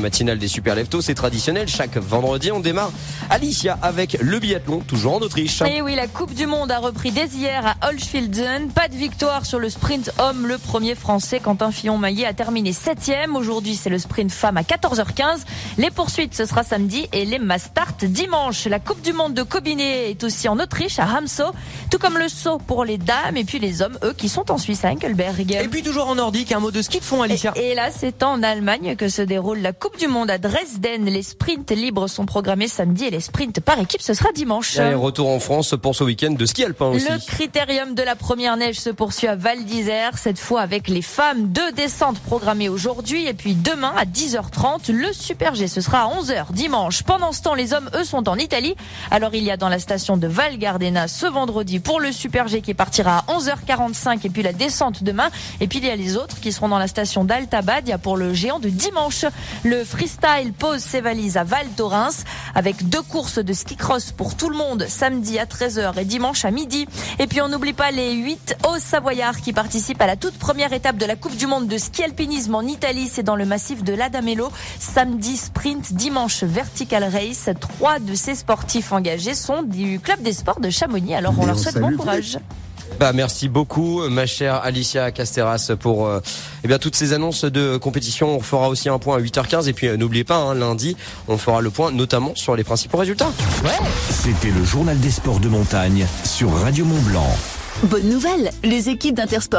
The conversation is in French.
Matinale des Super Leftos, c'est traditionnel. Chaque vendredi, on démarre Alicia avec le biathlon, toujours en Autriche. Et oui, la Coupe du Monde a repris dès hier à Holschfilden. Pas de victoire sur le sprint homme. Le premier français, Quentin Fillon-Maillet, a terminé septième. Aujourd'hui, c'est le sprint femme à 14h15. Les poursuites, ce sera samedi et les mastart dimanche. La Coupe du Monde de Kobiné est aussi en Autriche, à Ramsau. Tout comme le saut pour les dames et puis les hommes, eux, qui sont en Suisse, à Enkelberg. Et puis toujours en nordique, un mot de ski de fond, Alicia. Et, et là, c'est en Allemagne que se déroule la Coupe du Monde à Dresden. Les sprints libres sont programmés samedi et les sprints par équipe, ce sera dimanche. Et retour en France pour ce week-end de ski alpin aussi. Le critérium de la première neige se poursuit à Val d'Isère, cette fois avec les femmes. Deux descentes programmées aujourd'hui et puis demain à 10h30, le Super G, ce sera à 11h dimanche. Pendant ce temps, les hommes, eux, sont en Italie. Alors il y a dans la station de Val Gardena ce vendredi pour le Super G qui partira à 11h45 et puis la descente demain. Et puis il y a les autres qui seront dans la station d'Altabad. Il y a pour le géant de dimanche. Le freestyle pose ses valises à Val Thorens avec deux courses de ski cross pour tout le monde samedi à 13h et dimanche à midi. Et puis on n'oublie pas les 8 hauts savoyards qui participent à la toute première étape de la Coupe du monde de ski alpinisme en Italie. C'est dans le massif de l'Adamello. Samedi sprint, dimanche vertical race. Trois de ces sportifs engagés sont du club des sports de Chamonix. Alors on leur souhaite bon courage. Bah, merci beaucoup, ma chère Alicia Casteras, pour euh, eh bien toutes ces annonces de compétition. On fera aussi un point à 8h15 et puis euh, n'oubliez pas, hein, lundi, on fera le point notamment sur les principaux résultats. Ouais. C'était le journal des sports de montagne sur Radio Mont Blanc. Bonne nouvelle, les équipes d'Intersport